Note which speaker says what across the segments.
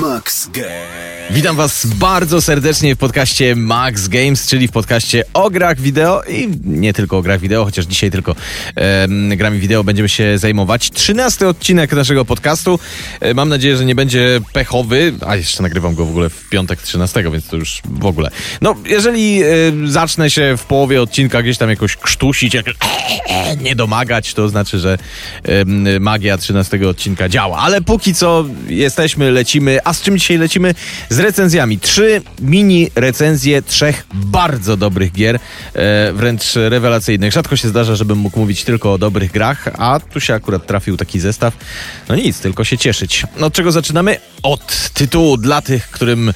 Speaker 1: Max Games.
Speaker 2: Witam Was bardzo serdecznie w podcaście Max Games, czyli w podcaście o grach wideo i nie tylko o grach wideo, chociaż dzisiaj tylko e, grami wideo będziemy się zajmować. Trzynasty odcinek naszego podcastu. E, mam nadzieję, że nie będzie pechowy, a jeszcze nagrywam go w ogóle w piątek 13, więc to już w ogóle. No, jeżeli e, zacznę się w połowie odcinka gdzieś tam jakoś krztusić, jak, e, nie domagać, to znaczy, że magia 13 odcinka działa. Ale póki co jesteśmy, lecimy. A z czym dzisiaj lecimy? z recenzjami. Trzy mini recenzje trzech bardzo dobrych gier, e, wręcz rewelacyjnych. Rzadko się zdarza, żebym mógł mówić tylko o dobrych grach, a tu się akurat trafił taki zestaw. No nic, tylko się cieszyć. No od czego zaczynamy? Od tytułu dla tych, którym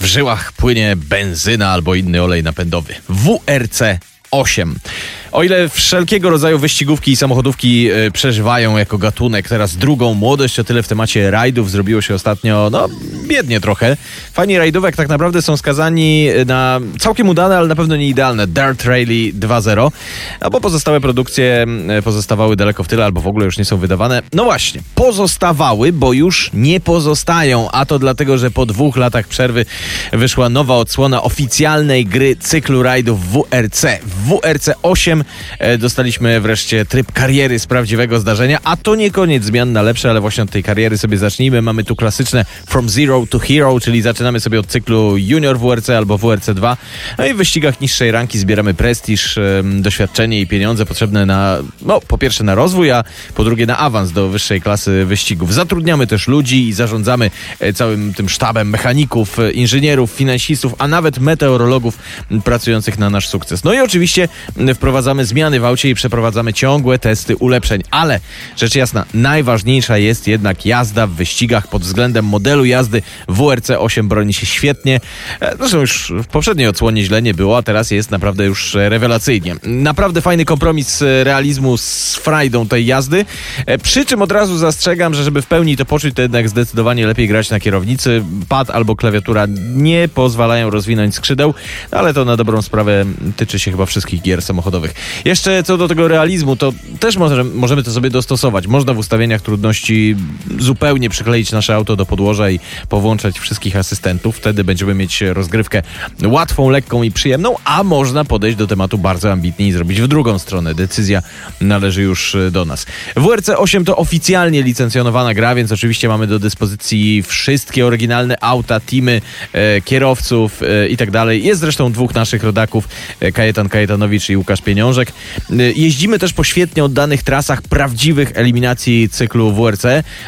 Speaker 2: w żyłach płynie benzyna albo inny olej napędowy. WRC 8. O ile wszelkiego rodzaju wyścigówki i samochodówki y, przeżywają jako gatunek teraz drugą młodość, o tyle w temacie rajdów zrobiło się ostatnio, no, biednie trochę. Fani rajdówek tak naprawdę są skazani na całkiem udane, ale na pewno nie idealne Dirt Rally 2.0, a bo pozostałe produkcje y, pozostawały daleko w tyle albo w ogóle już nie są wydawane. No właśnie, pozostawały, bo już nie pozostają, a to dlatego, że po dwóch latach przerwy wyszła nowa odsłona oficjalnej gry cyklu rajdów WRC. WRC 8 E, dostaliśmy wreszcie tryb kariery z prawdziwego zdarzenia, a to nie koniec zmian na lepsze, ale właśnie od tej kariery sobie zacznijmy. Mamy tu klasyczne From Zero to Hero, czyli zaczynamy sobie od cyklu Junior WRC albo WRC 2. No i w wyścigach niższej ranki zbieramy prestiż, doświadczenie i pieniądze potrzebne na, no po pierwsze na rozwój, a po drugie na awans do wyższej klasy wyścigów. Zatrudniamy też ludzi i zarządzamy e, całym tym sztabem mechaników, e, inżynierów, finansistów, a nawet meteorologów pracujących na nasz sukces. No i oczywiście wprowadzamy wprowadzamy zmiany w aucie i przeprowadzamy ciągłe testy ulepszeń. Ale rzecz jasna, najważniejsza jest jednak jazda w wyścigach pod względem modelu jazdy. WRC 8 broni się świetnie. E, zresztą już w poprzedniej odsłonie źle nie było, a teraz jest naprawdę już rewelacyjnie. Naprawdę fajny kompromis realizmu z frajdą tej jazdy. E, przy czym od razu zastrzegam, że żeby w pełni to poczuć, to jednak zdecydowanie lepiej grać na kierownicy. Pad albo klawiatura nie pozwalają rozwinąć skrzydeł, ale to na dobrą sprawę tyczy się chyba wszystkich gier samochodowych. Jeszcze co do tego realizmu, to też może, możemy to sobie dostosować. Można w ustawieniach trudności zupełnie przykleić nasze auto do podłoża i powłączać wszystkich asystentów. Wtedy będziemy mieć rozgrywkę łatwą, lekką i przyjemną, a można podejść do tematu bardzo ambitnie i zrobić w drugą stronę. Decyzja należy już do nas. WRC 8 to oficjalnie licencjonowana gra, więc oczywiście mamy do dyspozycji wszystkie oryginalne auta, teamy, e, kierowców e, i tak. Jest zresztą dwóch naszych rodaków, e, Kajetan Kajetanowicz i Łukasz Pieniądz Y, jeździmy też po świetnie oddanych trasach prawdziwych eliminacji cyklu WRC,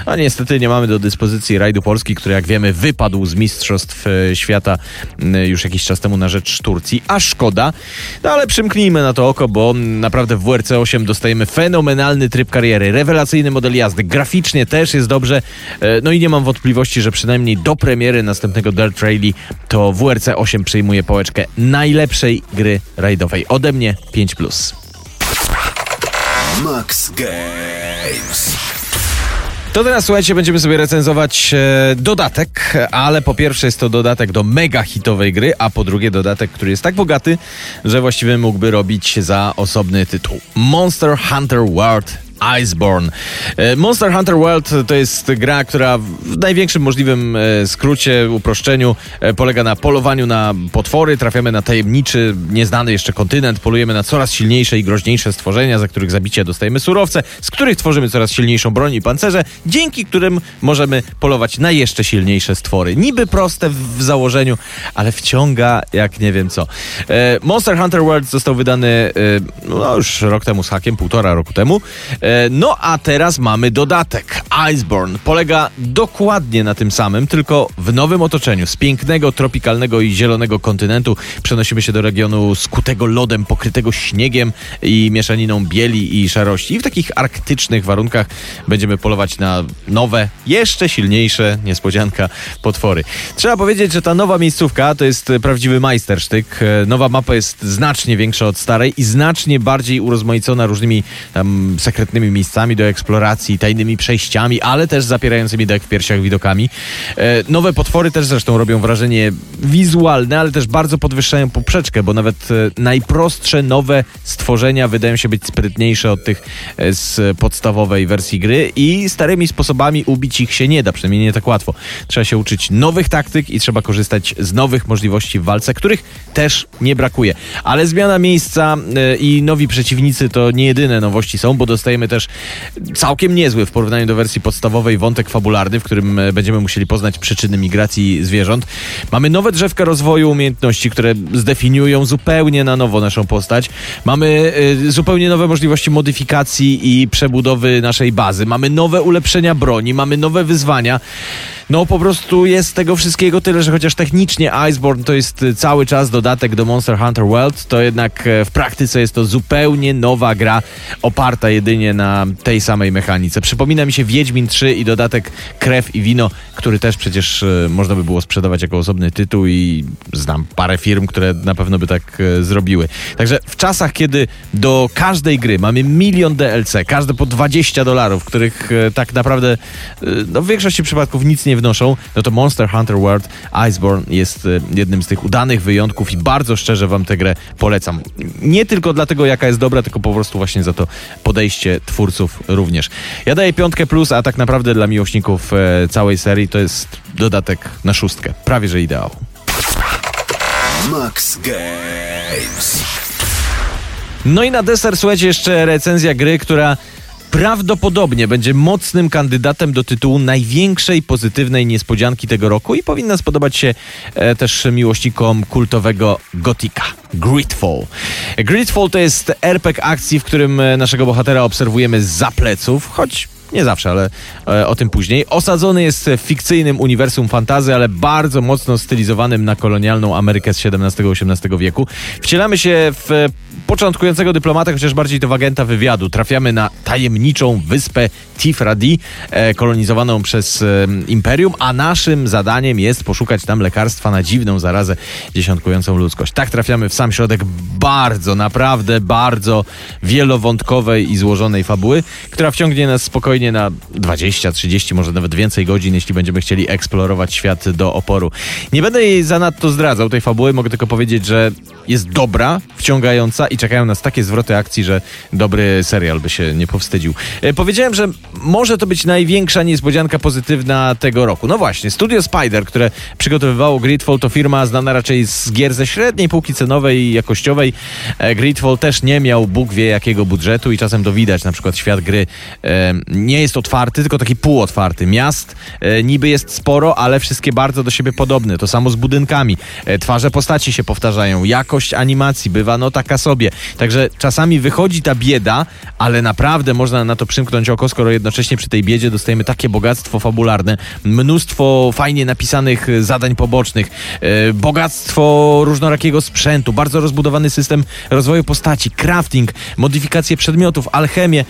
Speaker 2: a niestety nie mamy do dyspozycji rajdu Polski, który jak wiemy wypadł z Mistrzostw y, Świata y, już jakiś czas temu na rzecz Turcji, a szkoda. No ale przymknijmy na to oko, bo naprawdę w WRC 8 dostajemy fenomenalny tryb kariery, rewelacyjny model jazdy, graficznie też jest dobrze, no i nie mam wątpliwości, że przynajmniej do premiery następnego Dirt Rally to WRC 8 przyjmuje pałeczkę najlepszej gry rajdowej. Ode mnie 5+.
Speaker 1: Max Games.
Speaker 2: To teraz słuchajcie, będziemy sobie recenzować e, dodatek, ale po pierwsze jest to dodatek do mega hitowej gry, a po drugie dodatek, który jest tak bogaty, że właściwie mógłby robić za osobny tytuł. Monster Hunter World Iceborne. E, Monster Hunter World to jest gra, która w największym możliwym e, skrócie, uproszczeniu e, polega na polowaniu na potwory, trafiamy na tajemniczy, nieznany jeszcze kontynent, polujemy na coraz silniejsze i groźniejsze stworzenia, za których zabicie dostajemy surowce, z których tworzymy coraz silniejszą broń i pancerze, dzięki którym możemy polować na jeszcze silniejsze stwory. Niby proste w założeniu, ale wciąga jak nie wiem co. Monster Hunter World został wydany no już rok temu z hakiem, półtora roku temu. E, no a teraz mamy dodatek. Iceborne polega dokładnie na tym samym, tylko w nowym otoczeniu. Z pięknego, tropikalnego i zielonego kontynentu przenosimy się do regionu skutego lodem, pokrytego śniegiem i mieszaniną bieli i szarości. I w takich arktycznych warunkach będziemy polować na nowe, jeszcze silniejsze, niespodzianka, potwory. Trzeba powiedzieć, że ta nowa miejscówka to jest prawdziwy majstersztyk. E, Nowa mapa jest znacznie większa od starej i znacznie bardziej urozmaicona różnymi tam sekretnymi miejscami do eksploracji, tajnymi przejściami, ale też zapierającymi dek w piersiach widokami. E, Nowe potwory też zresztą robią wrażenie wizualne, ale też bardzo podwyższają poprzeczkę, bo nawet e, najprostsze nowe stworzenia wydają się być sprytniejsze od tych e, z podstawowej wersji gry i starymi sposobami ubić ich się nie da, przynajmniej nie tak łatwo. Trzeba się uczyć nowych taktyk i trzeba korzystać z nowych możliwości w walce, których też nie brakuje. Ale zmiana miejsca i nowi przeciwnicy to nie jedyne nowości są, bo dostajemy też całkiem niezły w porównaniu do wersji podstawowej wątek fabularny, w którym e, będziemy musieli poznać przyczyny migracji zwierząt. Mamy nowe drzewka rozwoju umiejętności, które zdefiniują zupełnie na nowo naszą postać. Mamy e, zupełnie nowe możliwości modyfikacji i przebudowy naszej bazy. Mamy nowe ulepszenia broni, mamy nowe wyzwania. No po prostu jest tego wszystkiego tyle, że chociaż technicznie Iceborne to jest y, cały czas dodatek do Monster Hunter World, to jednak e, w praktyce jest to zupełnie nowa gra oparta jedynie na tej samej mechanice. Przypomina mi się Wiedźmin 3 i dodatek Krew i Wino, który też przecież e, można by było sprzedawać jako osobny tytuł i znam parę firm, które na pewno by tak e, zrobiły. Także w czasach, kiedy do każdej gry mamy milion DLC, każde po 20 dolarów, których tak naprawdę no, w większości przypadków nic nie wnoszą, no to Monster Hunter World Iceborne jest e, jednym z tych udanych wyjątków i bardzo szczerze wam tę grę polecam. Nie tylko dlatego, jaka jest dobra, tylko po prostu właśnie za to podejście twórców również. Ja daję piątkę plus, a tak naprawdę dla miłośników e, całej serii to jest dodatek na szóstkę. Prawie, że ideał.
Speaker 1: Max Games.
Speaker 2: No i na deser, słuchajcie, jeszcze recenzja gry, która prawdopodobnie będzie mocnym kandydatem do tytułu największej pozytywnej niespodzianki tego roku i powinna spodobać się e, też miłośnikom kultowego gotika. Gridfall. Gridfall to jest RPG akcji, w którym e, naszego bohatera obserwujemy za pleców, choć nie zawsze, ale e, o tym później. Osadzony jest w fikcyjnym uniwersum fantazy, ale bardzo mocno stylizowanym na kolonialną Amerykę z XVII-XVIII wieku. Wcielamy się w początkującego dyplomata, chociaż bardziej to w agenta wywiadu. Trafiamy na tajemniczą wyspę Tifradi, e, kolonizowaną przez e, Imperium, a naszym zadaniem jest poszukać tam lekarstwa na dziwną zarazę dziesiątkującą ludzkość. Tak trafiamy w sam środek bardzo, naprawdę bardzo wielowątkowej i złożonej fabuły, która wciągnie nas spokojnie na 20, 30, może nawet więcej godzin, jeśli będziemy chcieli eksplorować świat do oporu. Nie będę jej zanadto zdradzał tej fabuły, mogę tylko powiedzieć, że jest dobra, wciągająca i czekają nas takie zwroty akcji, że dobry serial by się nie powstydził. E, powiedziałem, że może to być największa niespodzianka pozytywna tego roku. No właśnie, Studio Spider, które przygotowywało Gridfall, to firma znana raczej z gier ze średniej półki cenowej i jakościowej. E, Gridfall też nie miał Bóg wie jakiego budżetu i czasem to widać, na przykład świat gry e, nie jest otwarty, tylko taki półotwarty. Miast e, niby jest sporo, ale wszystkie bardzo do siebie podobne. To samo z budynkami. E, twarze postaci się powtarzają. Jakość animacji bywa no taka sobie. Także czasami wychodzi ta bieda, ale naprawdę można na to przymknąć oko, skoro jednocześnie przy tej biedzie dostajemy takie bogactwo fabularne, mnóstwo fajnie napisanych e, zadań pobocznych, e, bogactwo różnorakiego sprzętu, bardzo rozbudowany system rozwoju postaci, crafting, modyfikacje przedmiotów, alchemię.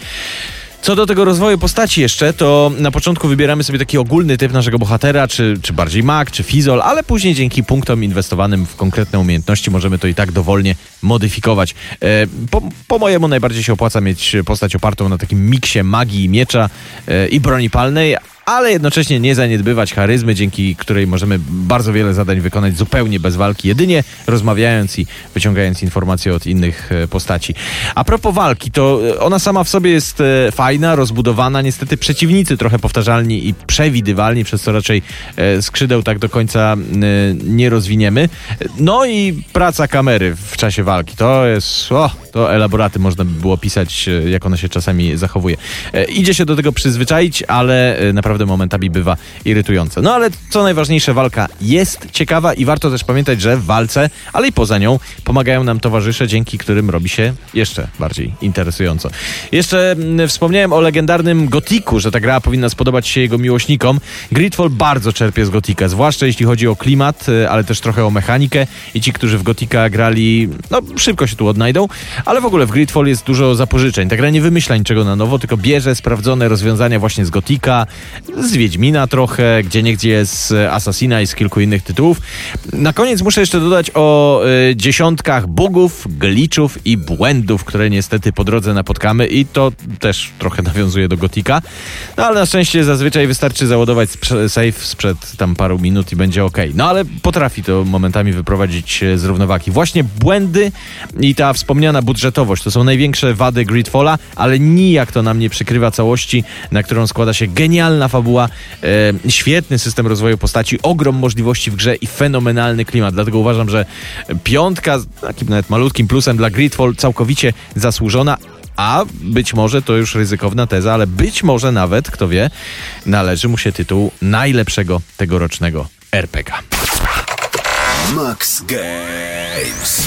Speaker 2: Co do tego rozwoju postaci jeszcze, to na początku wybieramy sobie taki ogólny typ naszego bohatera, czy, czy bardziej mag, czy fizol, ale później dzięki punktom inwestowanym w konkretne umiejętności możemy to i tak dowolnie modyfikować. E, po, po mojemu najbardziej się opłaca mieć postać opartą na takim miksie magii, miecza e, i broni palnej, ale jednocześnie nie zaniedbywać charyzmy, dzięki której możemy bardzo wiele zadań wykonać zupełnie bez walki, jedynie rozmawiając i wyciągając informacje od innych e, postaci. A propos walki, to e, ona sama w sobie jest e, fajna, rozbudowana, niestety przeciwnicy trochę powtarzalni i przewidywalni, przez co raczej skrzydeł tak do końca nie rozwiniemy. No i praca kamery w czasie walki, to jest, o, to elaboraty można by było pisać, jak ona się czasami zachowuje. Idzie się do tego przyzwyczaić, ale naprawdę naprawdę momentami bywa irytujące. No ale co najważniejsze, walka jest ciekawa i warto też pamiętać, że w walce, ale i poza nią pomagają nam towarzysze, dzięki którym robi się jeszcze bardziej interesująco. Jeszcze mm, wspomniałem o legendarnym Gotiku, że ta gra powinna spodobać się jego miłośnikom. Gridfall bardzo czerpie z Gotika, zwłaszcza jeśli chodzi o klimat, y, ale też trochę o mechanikę i ci, którzy w Gotika grali, no szybko się tu odnajdą, ale w ogóle w Gridfall jest dużo zapożyczeń. Ta gra nie wymyśla niczego na nowo, tylko bierze sprawdzone rozwiązania właśnie z Gotika, z Wiedźmina trochę, gdzie niegdzie z Assassina i z kilku innych tytułów. Na koniec muszę jeszcze dodać o y, dziesiątkach bugów, glitchów i błędów, które niestety po drodze napotkamy i to też trochę nawiązuje do Gotika. No ale na szczęście zazwyczaj wystarczy załadować save sprzed tam paru minut i będzie ok. No ale potrafi to momentami wyprowadzić e, z równowagi. Właśnie błędy i ta wspomniana budżetowość to są największe wady Gridfalla, ale nijak to nam nie przykrywa całości, na którą składa się genialna fabuła, e, świetny system rozwoju postaci, ogrom możliwości w grze i fenomenalny klimat. Dlatego uważam, że piątka z takim nawet malutkim plusem dla Gridfall całkowicie zasłużona. A być może to już ryzykowna teza, ale być może nawet, kto wie, należy mu się tytuł najlepszego tegorocznego RPG.
Speaker 1: Max Games.